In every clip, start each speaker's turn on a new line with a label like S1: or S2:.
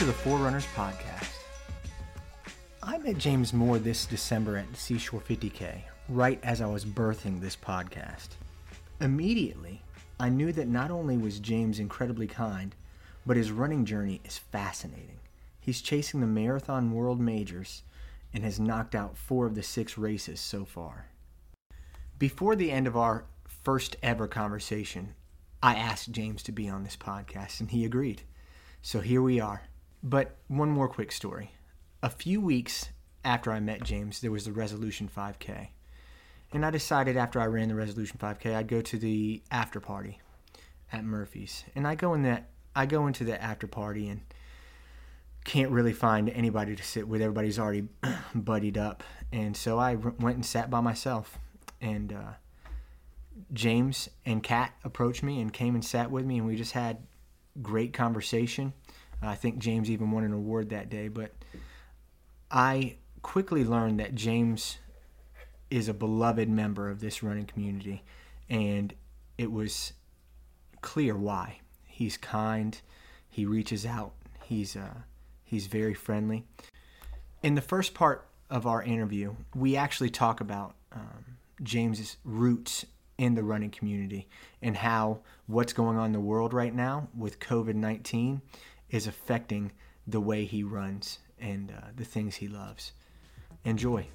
S1: to the Forerunners Podcast. I met James Moore this December at Seashore 50K, right as I was birthing this podcast. Immediately, I knew that not only was James incredibly kind, but his running journey is fascinating. He's chasing the Marathon World Majors and has knocked out four of the six races so far. Before the end of our first ever conversation, I asked James to be on this podcast, and he agreed. So here we are. But one more quick story. A few weeks after I met James, there was the Resolution 5K. And I decided after I ran the Resolution 5K, I'd go to the after party at Murphy's. And I go in that I go into the after party and can't really find anybody to sit with. Everybody's already buddied up. And so I went and sat by myself. And uh, James and Kat approached me and came and sat with me, and we just had great conversation. I think James even won an award that day, but I quickly learned that James is a beloved member of this running community, and it was clear why. He's kind, he reaches out, he's uh, he's very friendly. In the first part of our interview, we actually talk about um, James's roots in the running community and how what's going on in the world right now with COVID 19 is affecting the way he runs and uh, the things he loves. Enjoy.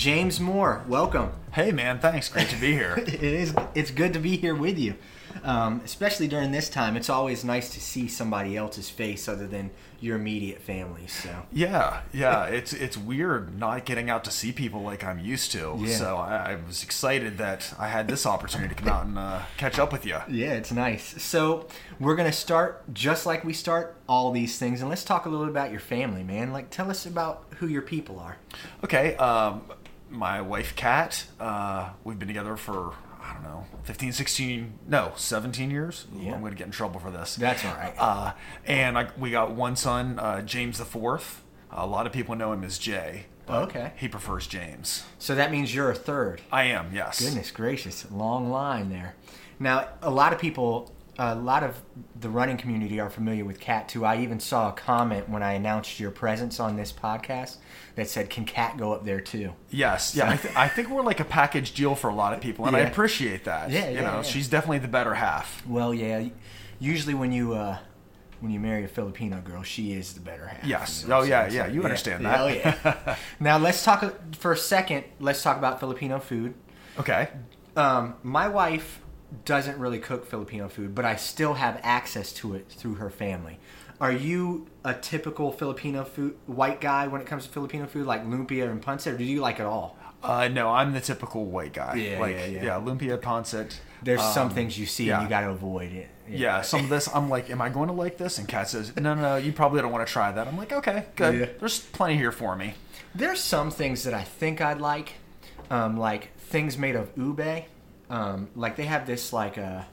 S1: James Moore, welcome.
S2: Hey man, thanks. Great to be here.
S1: it is. It's good to be here with you, um, especially during this time. It's always nice to see somebody else's face other than your immediate family. So
S2: yeah, yeah, it's it's weird not getting out to see people like I'm used to.
S1: Yeah.
S2: So I, I was excited that I had this opportunity to come out and uh, catch up with you.
S1: Yeah, it's nice. So we're gonna start just like we start all these things, and let's talk a little bit about your family, man. Like, tell us about who your people are.
S2: Okay. Um, my wife Kat, uh, we've been together for I don't know, 15, 16, no, 17 years.
S1: Yeah.
S2: I'm going to get in trouble for this.
S1: That's all right.
S2: Uh, and I, we got one son, uh, James the Fourth. A lot of people know him as Jay. but
S1: Okay.
S2: He prefers James.
S1: So that means you're a third.
S2: I am, yes.
S1: Goodness gracious, long line there. Now, a lot of people, a lot of the running community are familiar with Kat too. I even saw a comment when I announced your presence on this podcast that said, "Can Kat go up there too?"
S2: Yes, yeah. I, th- I think we're like a package deal for a lot of people, and I appreciate that.
S1: Yeah,
S2: you
S1: yeah,
S2: know,
S1: yeah.
S2: she's definitely the better half.
S1: Well, yeah. Usually, when you uh, when you marry a Filipino girl, she is the better half.
S2: Yes.
S1: you know
S2: Oh, yeah, yeah, you understand that.
S1: Oh yeah. now let's talk for a second. Let's talk about Filipino food.
S2: Okay.
S1: Um, my wife doesn't really cook Filipino food, but I still have access to it through her family. Are you a typical Filipino food white guy when it comes to Filipino food, like lumpia and pancit, or do you like it all?
S2: Uh, no, I'm the typical white guy.
S1: Yeah,
S2: like,
S1: yeah, yeah.
S2: lumpia, pancit.
S1: There's some
S2: um,
S1: things you see
S2: yeah.
S1: and you got to avoid it.
S2: Yeah, some of this, I'm like, am I going to like this? And Kat says, no, no, no, you probably don't want to try that. I'm like, okay, good.
S1: Yeah.
S2: There's plenty here for me.
S1: There's some things that I think I'd like, um, like things made of ube. Um, like they have this like a,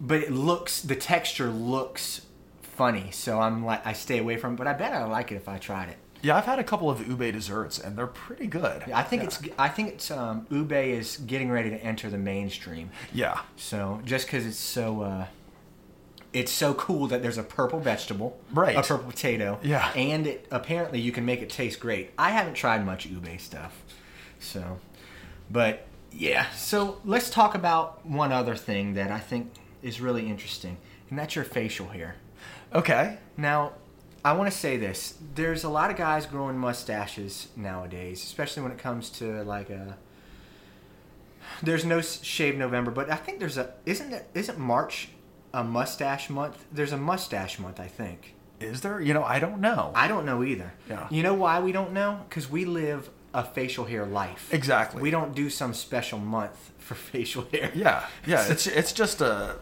S1: but it looks the texture looks funny, so I'm like I stay away from. it, But I bet I like it if I tried it.
S2: Yeah, I've had a couple of ube desserts, and they're pretty good.
S1: I think
S2: Yeah.
S1: it's I think it's um, ube is getting ready to enter the mainstream.
S2: Yeah.
S1: So just because it's so uh, it's so cool that there's a purple vegetable,
S2: Right.
S1: A purple potato,
S2: Yeah.
S1: and it apparently you can make it taste great. I haven't tried much ube stuff, so but yeah. So let's talk about one other thing that I think is really interesting, and that's your facial hair.
S2: Okay.
S1: Now, I want to say this: there's a lot of guys growing mustaches nowadays, especially when it comes to like a. There's no shave November, but I think there's a isn't there isn't March a mustache month? There's a mustache month, I think.
S2: Is there? You know, I don't know.
S1: I don't know either.
S2: Yeah.
S1: You know why we don't know? Because we live a facial hair life.
S2: Exactly.
S1: We don't do some special month for facial hair.
S2: Yeah, yeah. It's it's just uh,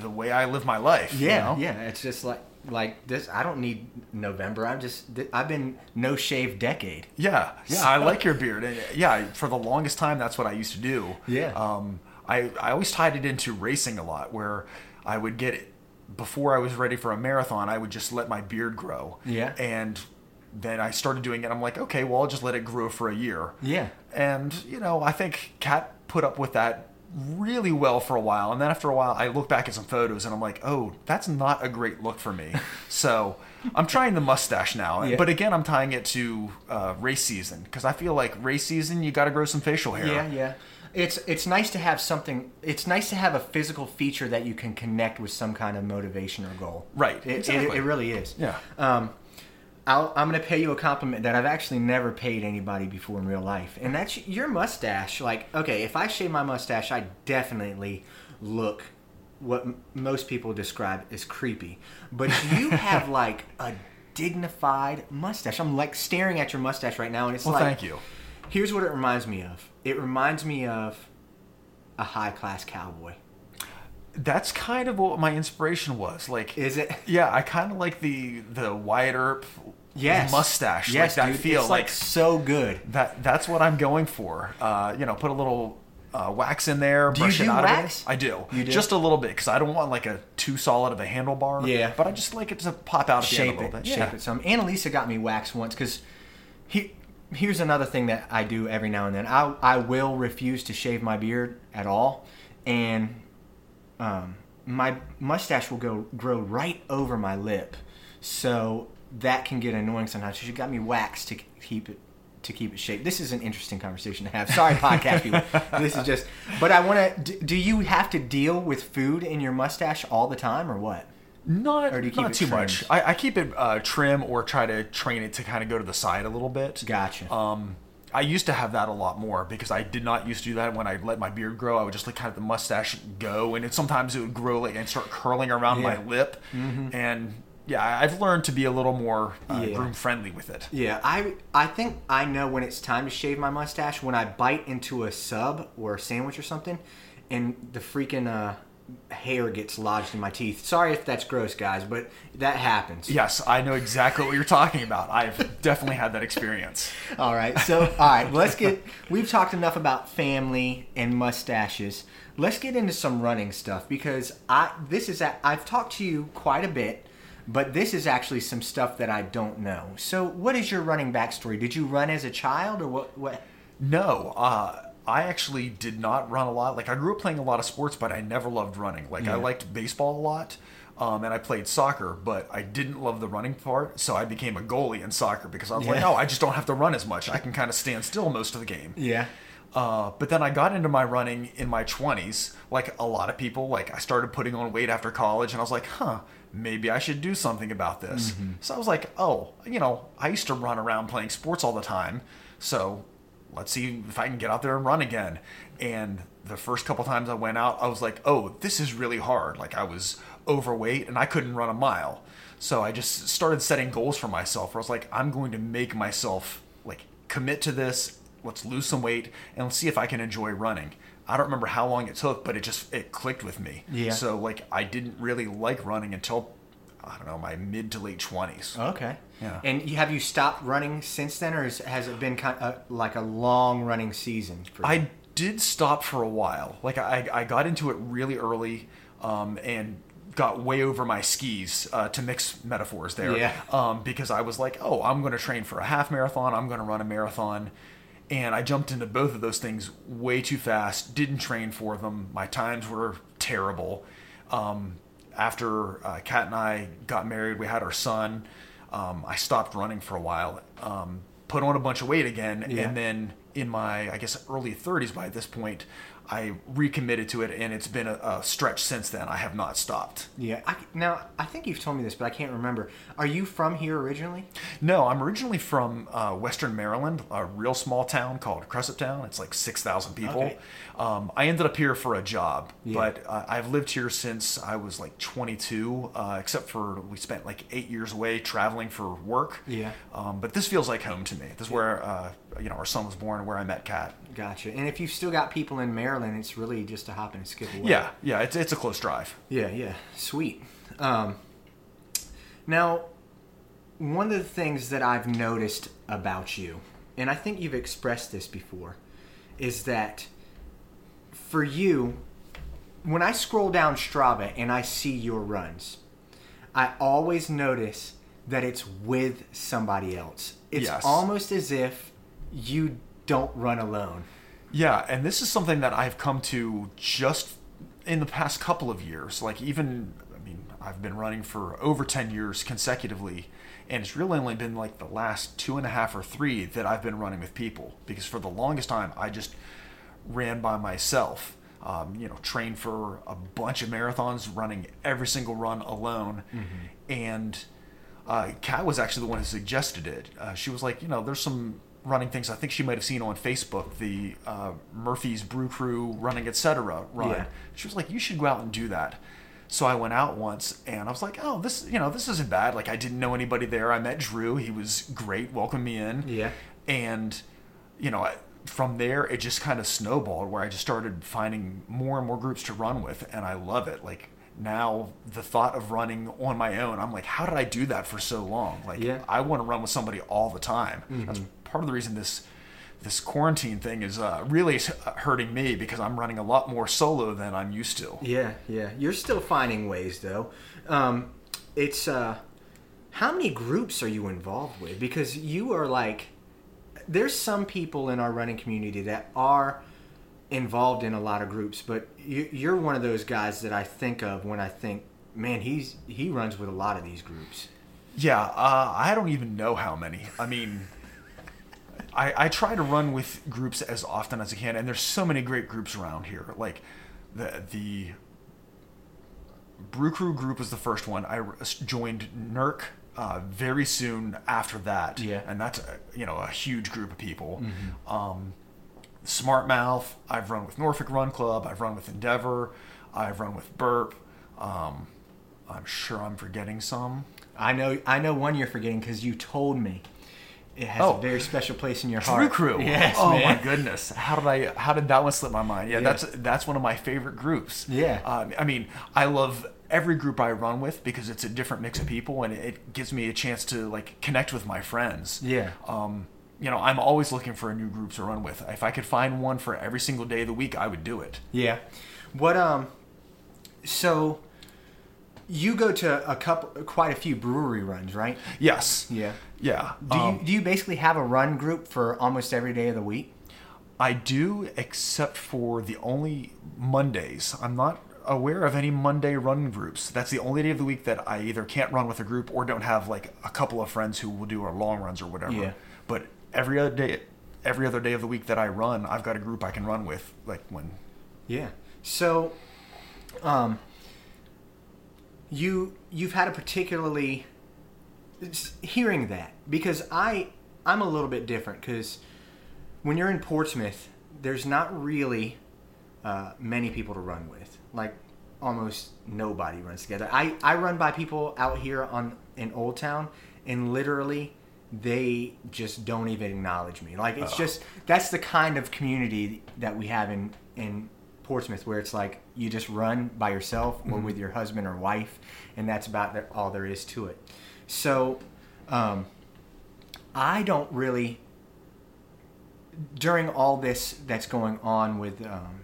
S2: the way I live my life. you
S1: Yeah,
S2: know?
S1: yeah. It's just like like this. I don't need November. I'm just I've been no shave decade.
S2: Yeah, yeah, I like your beard. And, Yeah, for the longest time, that's what I used to do.
S1: Yeah.
S2: Um, I I always tied it into racing a lot, where I would get it before I was ready for a marathon. I would just let my beard grow.
S1: Yeah.
S2: And then I started doing it. I'm like, okay, well, I'll just let it grow for a year.
S1: Yeah.
S2: And you know, I think Kat put up with that really well for a while, and then after a while, I look back at some photos and I'm like, oh, that's not a great look for me. so I'm trying the mustache now,
S1: Yeah.
S2: but again, I'm tying it to uh, race season because I feel like race season you got to grow some facial hair.
S1: Yeah, yeah. It's it's nice to have something. It's nice to have a physical feature that you can connect with some kind of motivation or goal.
S2: Right,
S1: It, it,
S2: exactly.
S1: it really is.
S2: Yeah.
S1: Um, I'll, I'm going to pay you a compliment that I've actually never paid anybody before in real life, and that's your mustache. Like, okay, if I shave my mustache, I definitely look what m- most people describe as creepy. But you have like a dignified mustache. I'm like staring at your mustache right now, and it's
S2: Well,
S1: like.
S2: thank you.
S1: Here's what it reminds me of. It reminds me of a high class cowboy.
S2: That's kind of what my inspiration was. Like,
S1: Is it?
S2: yeah, I kind of like the the Wyatt Earp
S1: Yes.
S2: mustache.
S1: Yes,
S2: like that
S1: dude.
S2: feel.
S1: It's like, so good.
S2: that that's what I'm going for. Uh, you know, put a little uh, wax in there,
S1: Do you do
S2: it out
S1: wax?
S2: of it. I do.
S1: You do?
S2: Just a little bit because I don't want like a too solid of a handlebar.
S1: Yeah.
S2: But I just like it to pop out at the end
S1: Shape it.
S2: little bit.
S1: Shape
S2: yeah.
S1: it some. Annalisa got me waxed once because he. Here's another thing that I do every now and then. I I will refuse to shave my beard at all, and um, my mustache will go grow right over my lip, so that can get annoying sometimes. So she got me waxed to keep it to keep it shaped. This is an interesting conversation to have. Sorry, podcast people. This is just. But I want to. Do you have to deal with food in your mustache all the time, or what?
S2: Not,
S1: Or do you keep
S2: not
S1: it
S2: too
S1: trimmed?
S2: much. I, I keep it uh, trim or try to train it to kind of go to the side a little bit.
S1: Gotcha.
S2: Um, I used to have that a lot more because I did not used to do that when I let my beard grow. I would just like kind of the mustache go, and it, sometimes it would grow like and start curling around my
S1: Yeah. Mm-hmm.
S2: lip. And yeah, I've learned to be a little more uh,
S1: Yeah.
S2: groom friendly with it.
S1: Yeah, I I think I know when it's time to shave my mustache when I bite into a sub or a sandwich or something, and the freaking uh, hair gets lodged in my teeth. Sorry if that's gross, guys, but that happens.
S2: Yes, I know exactly what you're talking about. I've definitely had that experience.
S1: All right, so all right, let's get. We've talked enough about family and mustaches. Let's get into some running stuff because I this is a, I've talked to you quite a bit, but this is actually some stuff that I don't know. So, what is your running backstory? Did you run as a child or what? What?
S2: No, uh, I actually did not run a lot. Like I grew up playing a lot of sports, but I never loved running. Like
S1: Yeah.
S2: I liked baseball a lot, um, and I played soccer, but I didn't love the running part. So I became a goalie in soccer because I was like,
S1: Yeah.
S2: oh, I just don't have to run as much. I can kind of stand still most of the game.
S1: Yeah.
S2: Uh, but then I got into my running in my 20s, like a lot of people. Like I started putting on weight after college, and I was like, huh, maybe I should do something about this. So I was like, oh, you know, I used to run around playing sports all the time, so let's see if I can get out there and run again. And the first couple times I went out, I was like, oh, this is really hard. Like I was overweight and I couldn't run a mile. So I just started setting goals for myself where I was like, I'm going to make myself like commit to this. Let's lose some weight and let's see if I can enjoy running. I don't remember how long it took, but it just it clicked with me.
S1: Yeah.
S2: So like I didn't really like running until I don't know my mid to late twenties.
S1: Okay.
S2: Yeah.
S1: And you, have you stopped running since then, or is, has it been kind of like a long running season? For you?
S2: I did stop for a while. Like I, I got into it really early, um, and got way over my skis uh, to mix metaphors there.
S1: Yeah.
S2: Um, because I was like, oh, I'm going to train for a half marathon. I'm going to run a marathon, and I jumped into both of those things way too fast. Didn't train for them. My times were terrible. Um, after uh, Kat and I got married, we had our son. Um, I stopped running for a while. Um, put on a bunch of weight again,
S1: Yeah.
S2: and then in my I guess early 30s by this point, I recommitted to it, and it's been a, a stretch since then. I have not stopped.
S1: yeah. I, now I think you've told me this, but I can't remember. Are you from here originally?
S2: No, I'm originally from uh, Western Maryland, a real small town called Cresaptown. It's like 6,000 people.
S1: Okay.
S2: Um, I ended up here for a job,
S1: Yeah.
S2: but uh, I've lived here since I was like 22, uh, except for we spent like eight years away traveling for work.
S1: Yeah.
S2: Um, but this feels like home to me. This is where uh, you know our son was born, where I met Kat.
S1: Gotcha. And if you've still got people in Maryland, it's really just a hop and a skip away.
S2: Yeah, yeah, it's it's a close drive.
S1: Yeah, yeah. Sweet. Um, now, one of the things that I've noticed about you, and I think you've expressed this before, is that for you, when I scroll down Strava and I see your runs, I always notice that it's with somebody else. It's
S2: Yes.
S1: almost as if you don't run alone.
S2: Yeah, and this is something that I've come to just in the past couple of years. Like even, I mean, I've been running for over ten years consecutively, and it's really only been like the last two and a half or three that I've been running with people. Because for the longest time, I just ran by myself. Um, you know, trained for a bunch of marathons, running every single run alone, and uh, Kat was actually the one who suggested it. Uh, she was like, you know, there's some running things. I think she might have seen on Facebook the uh, Murphy's Brew Crew running etc. run.
S1: Yeah.
S2: She was like, you should go out and do that. So I went out once and I was like, oh, this, you know, this isn't bad. Like I didn't know anybody there. I met Drew. He was great, welcomed me in.
S1: Yeah.
S2: And, you know, I- from there it just kind of snowballed where I just started finding more and more groups to run with, and I love it. Like now, the thought of running on my own, I'm like, how did I do that for so long? Like
S1: Yeah.
S2: I want to run with somebody all the time. That's part of the reason this this quarantine thing is uh, really hurting me because I'm running a lot more solo than I'm used to.
S1: Yeah, yeah. You're still finding ways though. Um, it's uh, how many groups are you involved with? Because you are like, there's some people in our running community that are involved in a lot of groups, but you, you're one of those guys that I think of when I think, man, he's he runs with a lot of these groups.
S2: Yeah, uh, I don't even know how many. I mean, I, I try to run with groups as often as I can, and there's so many great groups around here. Like the the Brew Crew group was the first one. I joined NERC uh, very soon after that,
S1: Yeah.
S2: and that's a, you know a huge group of people. Um, Smart Mouth. I've run with Norfolk Run Club. I've run with Endeavor. I've run with Burp. Um, I'm sure I'm forgetting some.
S1: I know I know one you're forgetting because you told me. It has
S2: Oh.
S1: a very special place in your
S2: Brew
S1: heart.
S2: Crew.
S1: Yes,
S2: oh
S1: man.
S2: my goodness. How did I? How did that one slip my mind? Yeah,
S1: Yeah.
S2: that's that's one of my favorite groups.
S1: Yeah.
S2: Um, I mean, I love every group I run with because it's a different mix of people and it gives me a chance to like connect with my friends.
S1: Yeah.
S2: Um, you know, I'm always looking for a new group to run with. If I could find one for every single day of the week, I would do it.
S1: Yeah. What um so you go to a couple quite a few brewery runs, right?
S2: Yes.
S1: Yeah.
S2: Yeah.
S1: Do
S2: Um,
S1: you do you basically have a run group for almost every day of the week?
S2: I do, except for the only Mondays. I'm not aware of any Monday run groups. That's the only day of the week that I either can't run with a group or don't have like a couple of friends who will do our long runs or whatever.
S1: Yeah.
S2: But every other day, every other day of the week that I run, I've got a group I can run with. Like when,
S1: Yeah. So um you you've had a particularly hearing that because I I'm a little bit different cuz when you're in Portsmouth there's not really uh, many people to run with. Like almost nobody runs together. I, I run by people out here on in Old Town and literally they just don't even acknowledge me. Like it's
S2: Ugh.
S1: just that's the kind of community that we have in in Portsmouth where it's like you just run by yourself or with your husband or wife and that's about the, all there is to it. So um, I don't really during all this that's going on with um,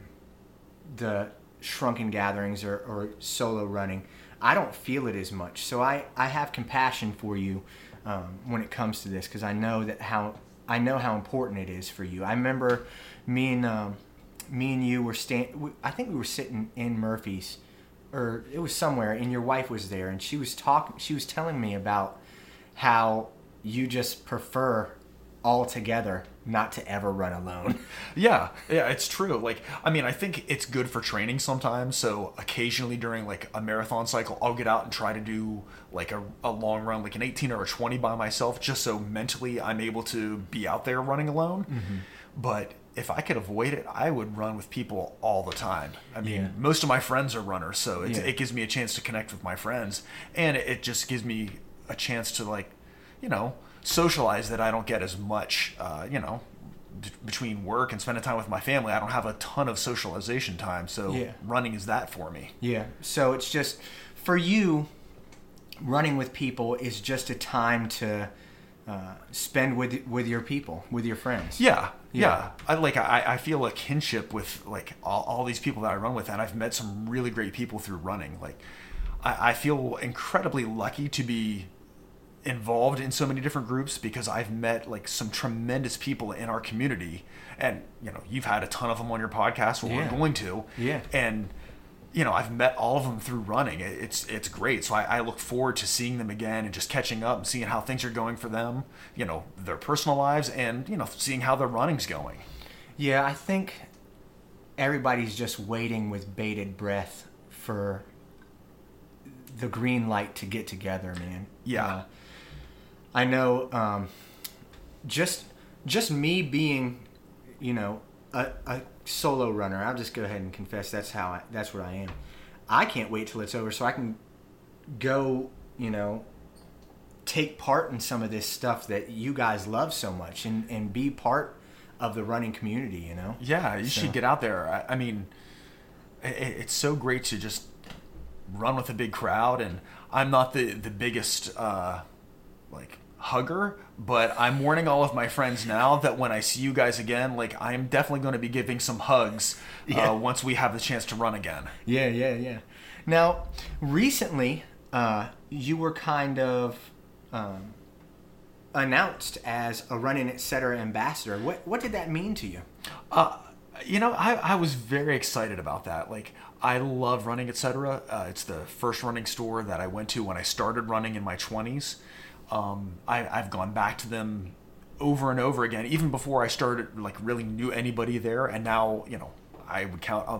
S1: the shrunken gatherings or, or solo running, I don't feel it as much. So I, I have compassion for you um, when it comes to this because I know that how I know how important it is for you. I remember me and um, me and you were stand. I think we were sitting in Murphy's, or it was somewhere, and your wife was there, and she was talking. She was telling me about how you just prefer altogether not to ever run alone.
S2: yeah, yeah, it's true. Like, I mean, I think it's good for training sometimes. So occasionally during like a marathon cycle, I'll get out and try to do like a, a long run, like an 18 or a 20 by myself, just so mentally I'm able to be out there running alone. Mm-hmm. But if I could avoid it, I would run with people all the time. I mean,
S1: Yeah.
S2: most of my friends are runners, so it,
S1: Yeah.
S2: it gives me a chance to connect with my friends, and it just gives me a chance to like, you know, socialize that I don't get as much. Uh, you know, d- between work and spending time with my family, I don't have a ton of socialization time. So
S1: Yeah.
S2: running is that for me.
S1: Yeah. So it's just for you, running with people is just a time to uh, spend with with your people, with your friends.
S2: Yeah, yeah.
S1: Yeah.
S2: I like I, I feel a kinship with like all, all these people that I run with, and I've met some really great people through running. Like I, I feel incredibly lucky to be involved in so many different groups because I've met like some tremendous people in our community, and you know you've had a ton of them on your podcast. Well,
S1: Yeah.
S2: we're going to,
S1: Yeah.
S2: and you know I've met all of them through running. It's it's great. So I, I look forward to seeing them again and just catching up and seeing how things are going for them. You know their personal lives and you know seeing how their running's going.
S1: Yeah, I think everybody's just waiting with bated breath for the green light to get together, man.
S2: Yeah.
S1: Uh, I know um, just just me being, you know, a, a solo runner. I'll just go ahead and confess that's how I, that's what I am. I can't wait till it's over so I can go, you know, take part in some of this stuff that you guys love so much and, and be part of the running community, you know?
S2: Yeah, you
S1: So-
S2: should get out there. I, I mean, i it's so great to just run with a big crowd, and I'm not the the biggest uh, like hugger, but I'm warning all of my friends now that when I see you guys again, like I'm definitely going to be giving some hugs
S1: Yeah.
S2: uh, once we have the chance to run again.
S1: Yeah, yeah, yeah. Now, recently, uh, you were kind of um, announced as a running etc. ambassador. What what did that mean to you?
S2: Uh, you know, I, I was very excited about that. Like, I love running, etc. Uh, it's the first running store that I went to when I started running in my 20s. Um, I, I've gone back to them over and over again, even before I started, like, really knew anybody there. And now, you know, I would count a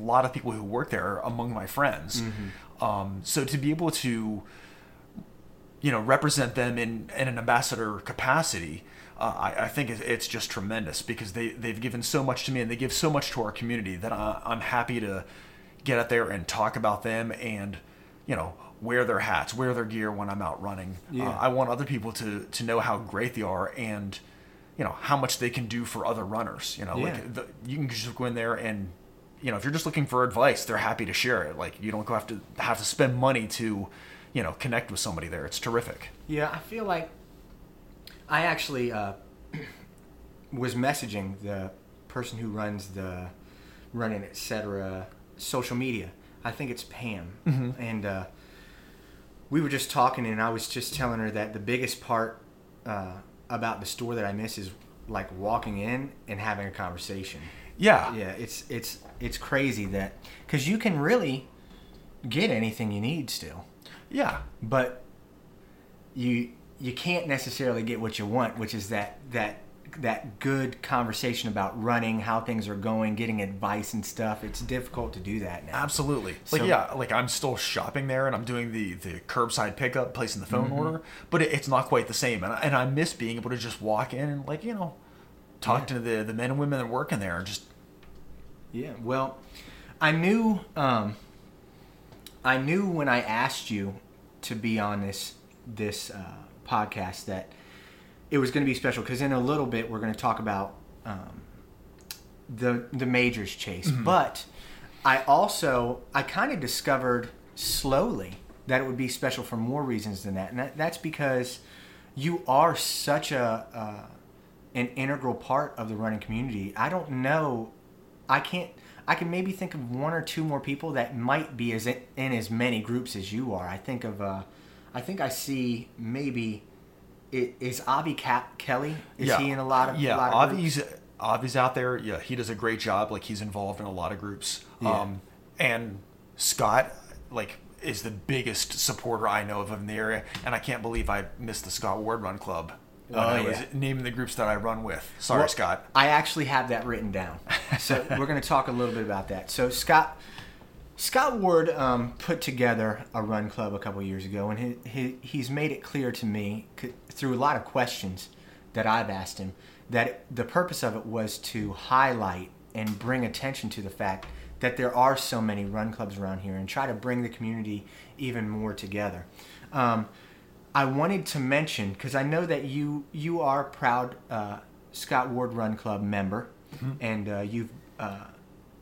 S2: lot of people who work there among my friends. Um, so to be able to you know represent them in, in an ambassador capacity uh, I, I think it's just tremendous because they, they've given so much to me and they give so much to our community that I, I'm happy to get out there and talk about them and you know wear their hats wear their gear when I'm out running
S1: Yeah.
S2: uh, I want other people to to know how great they are and you know how much they can do for other runners you know
S1: Yeah.
S2: like the, you can just go in there and you know if you're just looking for advice they're happy to share it like you don't go have to have to spend money to you know connect with somebody there it's terrific
S1: Yeah, I feel like I actually uh, was messaging the person who runs the running etc. social media. I think it's Pam, and uh, we were just talking, and I was just telling her that the biggest part uh, about the store that I miss is like walking in and having a conversation.
S2: yeah.
S1: Yeah, it's it's it's crazy that because you can really get anything you need still.
S2: Yeah.
S1: But you you can't necessarily get what you want, which is that that that good conversation about running, how things are going, getting advice and stuff. It's difficult to do that now.
S2: Absolutely. Like yeah, like I'm still shopping there and I'm doing the the curbside pickup, placing the
S1: Mm-hmm.
S2: phone order, but it, it's not quite the same. And I, and I miss being able to just walk in and like you know, talk
S1: Yeah.
S2: to the the men and women that work in there and just
S1: Yeah. Well, I knew um, I knew when I asked you to be on this this uh, podcast that it was going to be special because in a little bit we're going to talk about um, the the majors chase, but I also I kind of discovered slowly that it would be special for more reasons than that, and that, that's because you are such a uh, an integral part of the running community. I don't know, I can't. I can maybe think of one or two more people that might be as in, in as many groups as you are. I think of, uh, I think I see maybe, is Avi Cap- Kelly? Is
S2: yeah,
S1: he in a lot of
S2: yeah.
S1: lot of groups?
S2: Avi's Avi's out there. Yeah, he does a great job. Like he's involved in a lot of groups.
S1: Yeah.
S2: Um, and Scott, like, is the biggest supporter I know of in the area. And I can't believe I missed the Scott Ward Run Club when
S1: Oh,
S2: I was
S1: yeah.
S2: naming the groups that I run with. Sorry,
S1: Well,
S2: Scott.
S1: I actually have that written down. So we're going to talk a little bit about that. So Scott Scott Ward um, put together a run club a couple years ago, and he, he, he's made it clear to me through a lot of questions that I've asked him that the purpose of it was to highlight and bring attention to the fact that there are so many run clubs around here and try to bring the community even more together. Um, I wanted to mention because I know that you you are a proud uh, Scott Ward Run Club member, and uh, you've uh,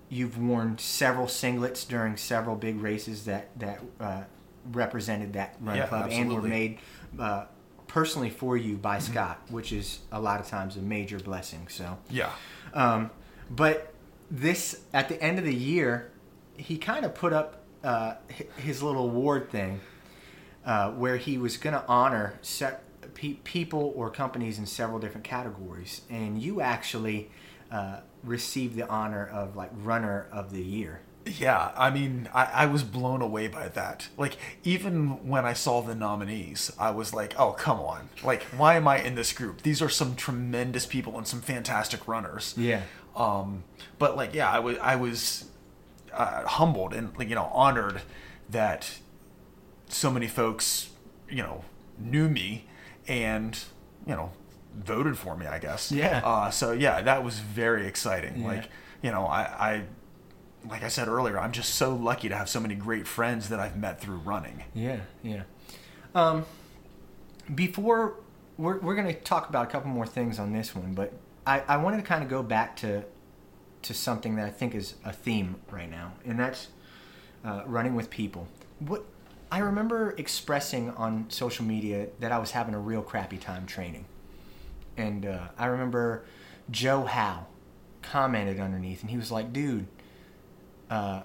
S1: you've worn several singlets during several big races that that uh, represented that run
S2: Yeah,
S1: club and were made uh, personally for you by Scott, which is a lot of times a major blessing. So.
S2: Yeah.
S1: Um, but this at the end of the year, he kind of put up uh, his little award thing uh, where he was going to honor set, pe- people or companies in several different categories, and you actually uh, received the honor of like runner of the year.
S2: Yeah, I mean, I, I was blown away by that. Like, even when I saw the nominees, I was like, oh, come on. Like, why am I in this group? These are some tremendous people and some fantastic runners.
S1: Yeah.
S2: Um, but like, yeah, I was, I was uh, humbled and like, you know, honored that so many folks, you know, knew me and, you know, voted for me, I guess.
S1: Yeah.
S2: Uh, so yeah, that was very exciting.
S1: Yeah.
S2: Like, you know, I, I, like I said earlier, I'm just so lucky to have so many great friends that I've met through running.
S1: Yeah, yeah. Um, before we're, we're going to talk about a couple more things on this one, but I, I wanted to kind of go back to to something that I think is a theme right now, and that's uh, running with people. What I remember expressing on social media that I was having a real crappy time training, and uh, I remember Joe Howe commented underneath, and he was like, "Dude, uh,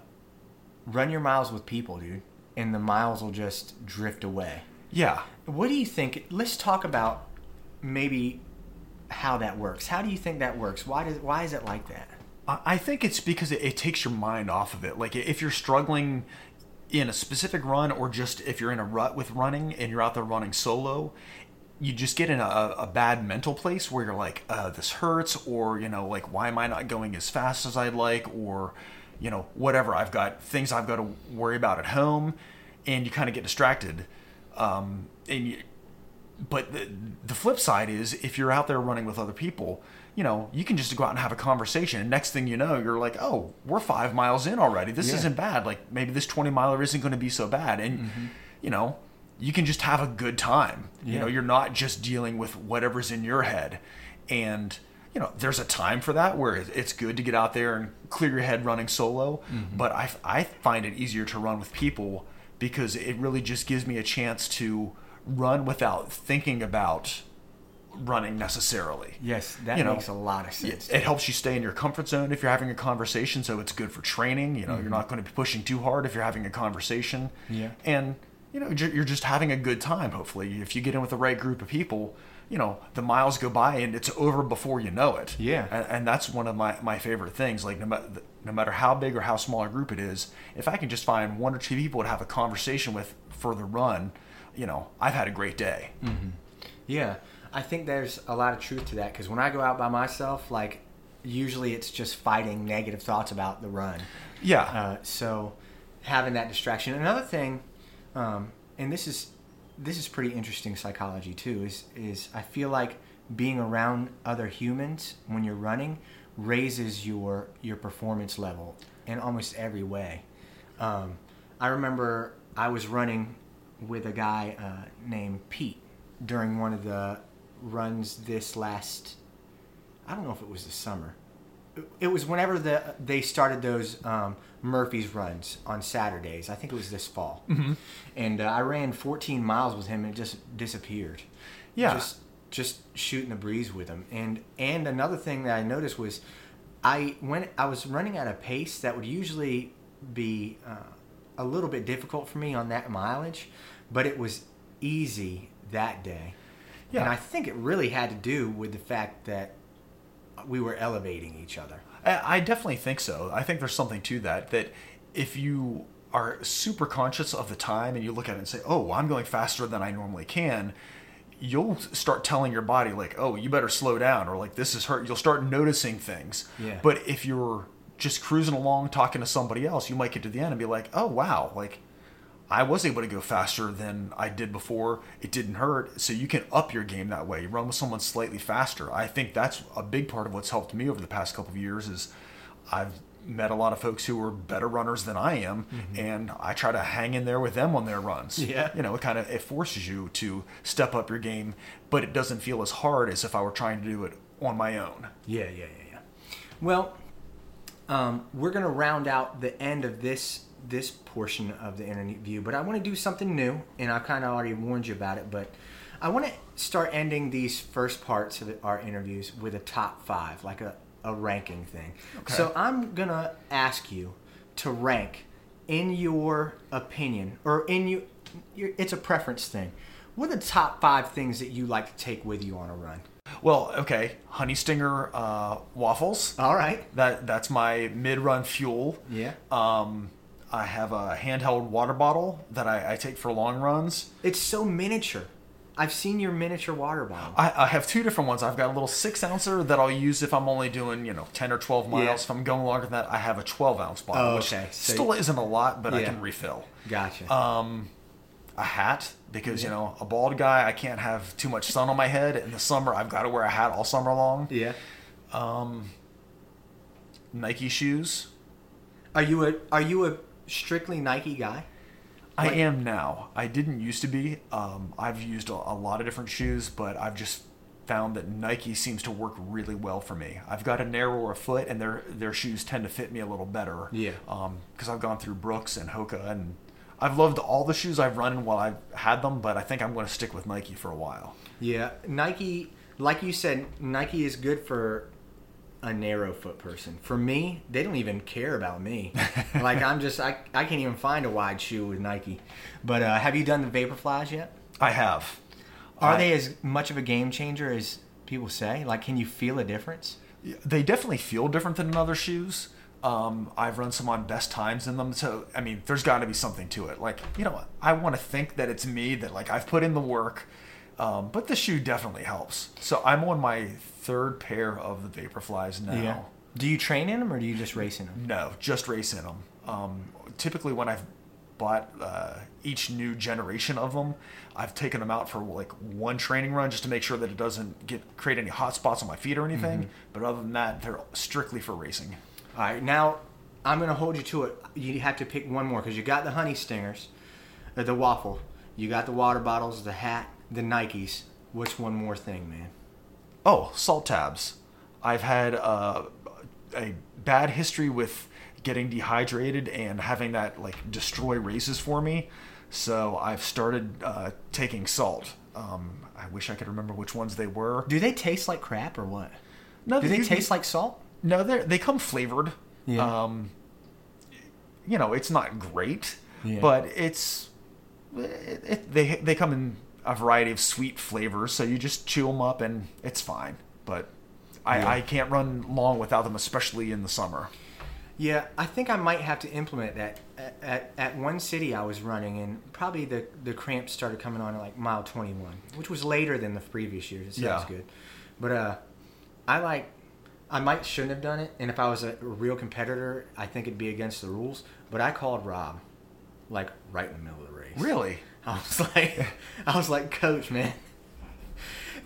S1: run your miles with people, dude, and the miles will just drift away."
S2: Yeah.
S1: What do you think? Let's talk about maybe how that works. How do you think that works? Why does why is it like that?
S2: I think it's because it, it takes your mind off of it. Like if you're struggling in a specific run, or just if you're in a rut with running and you're out there running solo, you just get in a, a bad mental place where you're like, uh, this hurts, or you know, like why am I not going as fast as I'd like, or you know, whatever. I've got things I've got to worry about at home, and you kind of get distracted. Um, and you, but the, the flip side is if you're out there running with other people you know you can just go out and have a conversation and next thing you know you're like oh we're five miles in already this
S1: Yeah.
S2: isn't bad like maybe this 20 miler isn't going to be so bad and you know you can just have a good time you know you're not just dealing with whatever's in your head and you know there's a time for that where it's good to get out there and clear your head running solo. Mm-hmm. But I, I find it easier to run with people because it really just gives me a chance to run without thinking about running necessarily.
S1: Yes, that
S2: You know,
S1: makes a lot of sense.
S2: it helps you stay in your comfort zone if you're having a conversation so it's good for training. You know you're mm-hmm. not going to be pushing too hard if you're having a conversation.
S1: Yeah.
S2: and you know you're just having a good time hopefully. If you get in with the right group of people you know the miles go by and it's over before you know it
S1: Yeah.
S2: and, and that's one of my, my favorite things like no, ma- no matter how big or how small a group it is if i can just find one or two people to have a conversation with for the run you know i've had a great day
S1: Yeah, I think there's a lot of truth to that because when I go out by myself, like usually it's just fighting negative thoughts about the run.
S2: yeah
S1: Uh, so having that distraction. Another thing, um, and this is this is pretty interesting psychology too. Is is I feel like being around other humans when you're running raises your your performance level in almost every way. Um, I remember I was running with a guy uh, named Pete during one of the runs this last. I don't know if it was the summer. It was whenever the they started those um, Murphy's runs on Saturdays. I think it was this fall, mm-hmm. and uh, I ran 14 miles with him and it just disappeared.
S2: Yeah.
S1: just just shooting the breeze with him. And and another thing that I noticed was, I when I was running at a pace that would usually be uh, a little bit difficult for me on that mileage, but it was easy that day.
S2: Yeah.
S1: And I think it really had to do with the fact that we were elevating each other.
S2: I I definitely think so. I think there's something to that. That if you are super conscious of the time and you look at it and say, "Oh, I'm going faster than I normally can," you'll start telling your body like, "Oh, you better slow down," or like, "This is hurt." You'll start noticing things.
S1: Yeah.
S2: But if you're just cruising along talking to somebody else, you might get to the end and be like, "Oh, wow!" Like. I was able to go faster than I did before. It didn't hurt. So you can up your game that way. You run with someone slightly faster. I think that's a big part of what's helped me over the past couple of years is I've met a lot of folks who are better runners than I am mm-hmm. and I try to hang in there with them on their runs.
S1: Yeah.
S2: You know, it kind of it forces you to step up your game, but it doesn't feel as hard as if I were trying to do it on my own.
S1: Yeah, yeah, yeah, yeah. Well, um, we're gonna round out the end of this this portion of the interview, but I want to do something new, and I kind of already warned you about it. But I want to start ending these first parts of our interviews with a top five, like a, a ranking thing.
S2: Okay.
S1: So I'm gonna ask you to rank, in your opinion, or in you it's a preference thing. What are the top five things that you like to take with you on a run?
S2: Well, okay, Honey Stinger uh, waffles.
S1: All right.
S2: That that's my mid-run fuel.
S1: Yeah.
S2: Um, I have a handheld water bottle that I, I take for long runs.
S1: It's so miniature. I've seen your miniature water bottle.
S2: I, I have two different ones. I've got a little six ouncer that I'll use if I'm only doing you know ten or twelve miles.
S1: Yeah.
S2: If I'm going longer than that, I have a twelve ounce bottle,
S1: Oh,
S2: which
S1: okay. So-
S2: still isn't a lot, but I can refill.
S1: Gotcha.
S2: Um, a hat because you know a bald guy, I can't have too much sun on my head. In the summer, I've got to wear a hat all summer long.
S1: yeah.
S2: Um, Nike shoes.
S1: Are you a Are you a strictly Nike guy?
S2: I am now. I didn't used to be. Um, I've used a, a lot of different shoes, but I've just found that Nike seems to work really well for me. I've got a narrower foot, and their their shoes tend to fit me a little better.
S1: Yeah.
S2: Because I've gone through Brooks and Hoka, and I've loved all the shoes I've run in while I've had them. But I think I'm going to stick with Nike for a while.
S1: Yeah, Nike. Like you said, Nike is good for a narrow foot person. For me, they don't even care about me. like I'm just I, I can't even find a wide shoe with Nike. But uh, have you done the Vaporflies yet?
S2: I have.
S1: Are
S2: I-
S1: they as much of a game changer as people say? Like, can you feel a difference?
S2: They definitely feel different than other shoes. Um, I've run some on best times in them, so I mean, there's got to be something to it. Like, you know, I want to think that it's me that like I've put in the work, um, but the shoe definitely helps. So I'm on my third pair of the Vaporflies now. Yeah.
S1: Do you train in them or do you just race in them?
S2: No, just race in them. Um, typically, when I've bought uh, each new generation of them, I've taken them out for like one training run just to make sure that it doesn't get create any hot spots on my feet or anything. But other than that, they're strictly for racing.
S1: All right, now I'm going to hold you to it. You have to pick one more because you got the honey stingers, uh, the waffle, you got the water bottles, the hat, the Nikes. What's one more thing, man?
S2: Oh, salt tabs. I've had uh, a bad history with getting dehydrated and having that like destroy races for me. So I've started uh, taking salt. Um, I wish I could remember which ones they were.
S1: Do they taste like crap or what?
S2: No,
S1: Do they
S2: you-
S1: taste like salt?
S2: No, they they come flavored.
S1: Yeah.
S2: Um, you know, it's not great,
S1: Yeah.
S2: but it's it, it, they they come in a variety of sweet flavors. So you just chew them up and it's fine. But I,
S1: Yeah.
S2: I can't run long without them, especially in the summer.
S1: Yeah, I think I might have to implement that. At, at, at one city I was running, and probably the, the cramps started coming on at like mile 21, which was later than the previous years. It sounds
S2: Yeah.
S1: good. But uh, I like, I might shouldn't have done it. And if I was a real competitor, I think it'd be against the rules. But I called Rob, like right in the middle of the race.
S2: Really?
S1: I was like, I was like, Coach, man,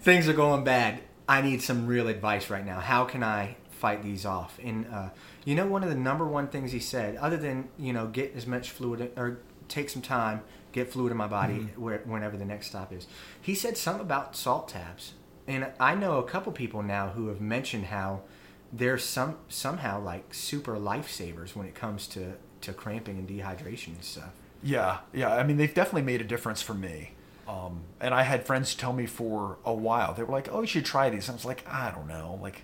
S1: things are going bad. I need some real advice right now. How can I fight these off? And uh, you know, one of the number one things he said, other than you know, get as much fluid or take some time, get fluid in my body where, whenever the next stop is. He said something about salt tabs, and I know a couple people now who have mentioned how they're some somehow like super lifesavers when it comes to to cramping and dehydration and stuff.
S2: Yeah, yeah. I mean, they've definitely made a difference for me. Um, and I had friends tell me for a while. They were like, "Oh, you should try these." And I was like, "I don't know. Like,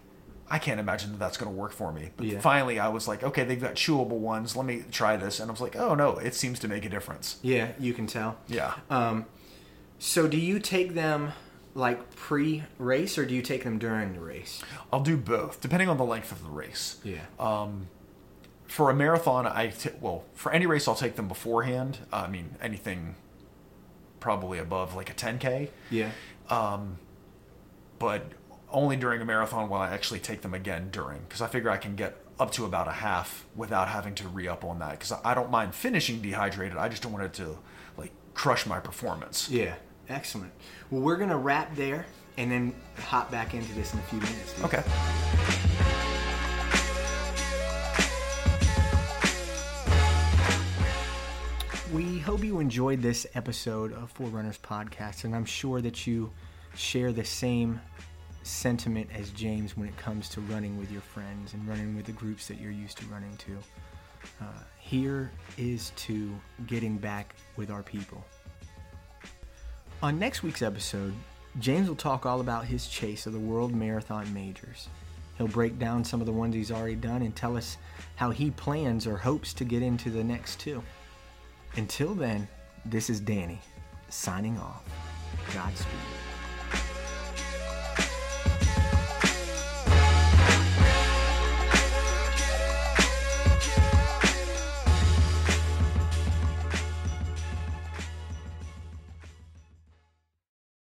S2: I can't imagine that that's going to work for me." But
S1: Yeah.
S2: finally, I was like, "Okay, they've got chewable ones. Let me try this." And I was like, "Oh no, it seems to make a difference."
S1: Yeah, you can tell.
S2: Yeah.
S1: Um, so do you take them like pre-race or do you take them during the race?
S2: I'll do both, depending on the length of the race.
S1: Yeah.
S2: Um, for a marathon, I t- well, for any race, I'll take them beforehand. I mean, anything probably above like a 10k.
S1: yeah.
S2: um, but only during a marathon will I actually take them again during because I figure I can get up to about a half without having to re up on that because I don't mind finishing dehydrated. I just don't want it to like crush my performance.
S1: Yeah. Excellent. Well, we're gonna wrap there and then hop back into this in a few minutes. dude.
S2: Okay.
S1: We hope you enjoyed this episode of Forerunners Podcast, and I'm sure that you share the same sentiment as James when it comes to running with your friends and running with the groups that you're used to running to. Uh, here is to getting back with our people. On next week's episode, James will talk all about his chase of the World Marathon Majors. He'll break down some of the ones he's already done and tell us how he plans or hopes to get into the next two. Until then, This is Danny, signing off. Godspeed.